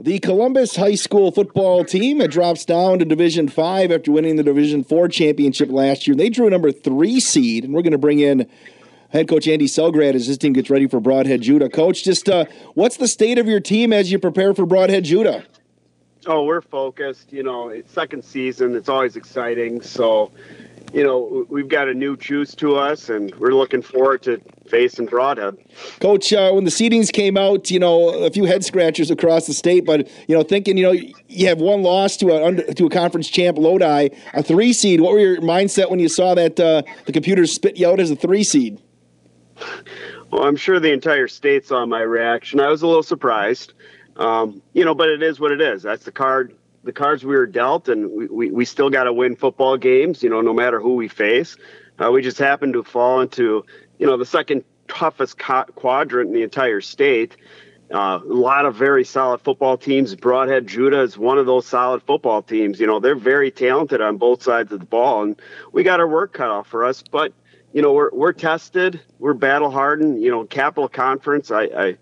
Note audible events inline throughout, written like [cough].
The Columbus High School football team it drops down to Division Five after winning the Division Four championship last year. They drew a number three seed, and we're going to bring in head coach Andy Selgrad as his team gets ready for Brodhead Juda. Coach, just uh, what's the state of your team as you prepare for Brodhead Juda? Oh, we're focused. You know, it's second season. It's always exciting. So, you know, we've got a new juice to us, and we're looking forward to facing Brodhead. Coach, uh, when the seedings came out, you know, a few head scratchers across the state, but you know, thinking, you know, you have one loss to a to a conference champ Lodi, a three seed. What were your mindset when you saw that uh, the computers spit you out as a three seed? Well, I'm sure the entire state saw my reaction. I was a little surprised, um, you know, but it is what it is. That's the card the cards we were dealt, and we, we, we still got to win football games, you know, no matter who we face. Uh, we just happened to fall into, you know, the second toughest co- quadrant in the entire state. Uh, a lot of very solid football teams. Brodhead Juda is one of those solid football teams. You know, they're very talented on both sides of the ball, and we got our work cut off for us. But you know, we're we're tested, we're battle hardened. You know, Capital Conference, I, I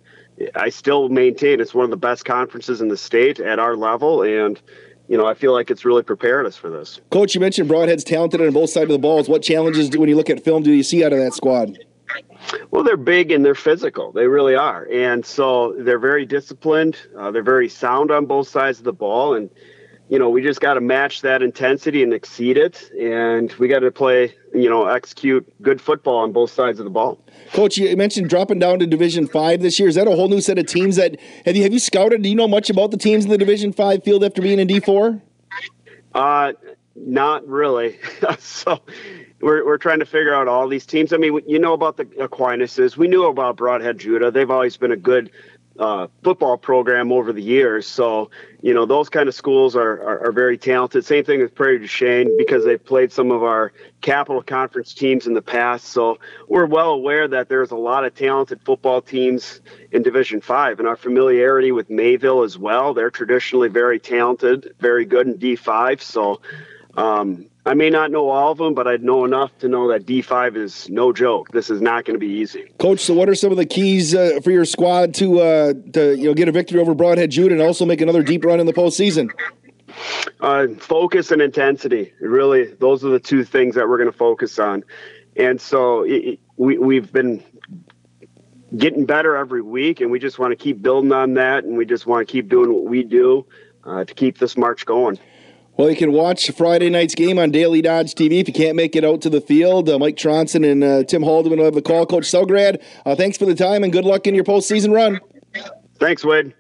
I still maintain it's one of the best conferences in the state at our level, and you know I feel like it's really prepared us for this. Coach, you mentioned Brodhead's talented on both sides of the balls. What challenges, do, when you look at film, do you see out of that squad? Well, they're big and they're physical. They really are, and so they're very disciplined. Uh, they're very sound on both sides of the ball, and you know, we just got to match that intensity and exceed it. And we got to play, you know, execute good football on both sides of the ball. Coach, you mentioned dropping down to Division Five this year. Is that a whole new set of teams that have you have you scouted? Do you know much about the teams in the Division Five field after being in D four? Uh, not really. [laughs] so we're, we're trying to figure out all these teams. I mean, you know about the Aquinas. We knew about Brodhead Juda. They've always been a good uh, football program over the years. So, you know, those kind of schools are, are, are, very talented. Same thing with Prairie du Chien because they've played some of our Capital Conference teams in the past. So we're well aware that there's a lot of talented football teams in Division Five, and our familiarity with Mayville as well. They're traditionally very talented, very good in D5. So, um, I may not know all of them, but I'd know enough to know that D5 is no joke. This is not going to be easy. Coach, so what are some of the keys uh, for your squad to uh, to you know get a victory over Brodhead Jude and also make another deep run in the postseason? Uh, focus and intensity. Really, those are the two things that we're going to focus on. And so it, we we've been getting better every week, and we just want to keep building on that, and we just want to keep doing what we do uh, to keep this march going. Well, you can watch Friday night's game on Daily Dodge TV if you can't make it out to the field. Uh, Mike Tronson and uh, Tim Haldeman will have the call. Coach Selgrad, uh, thanks for the time and good luck in your postseason run. Thanks, Wade.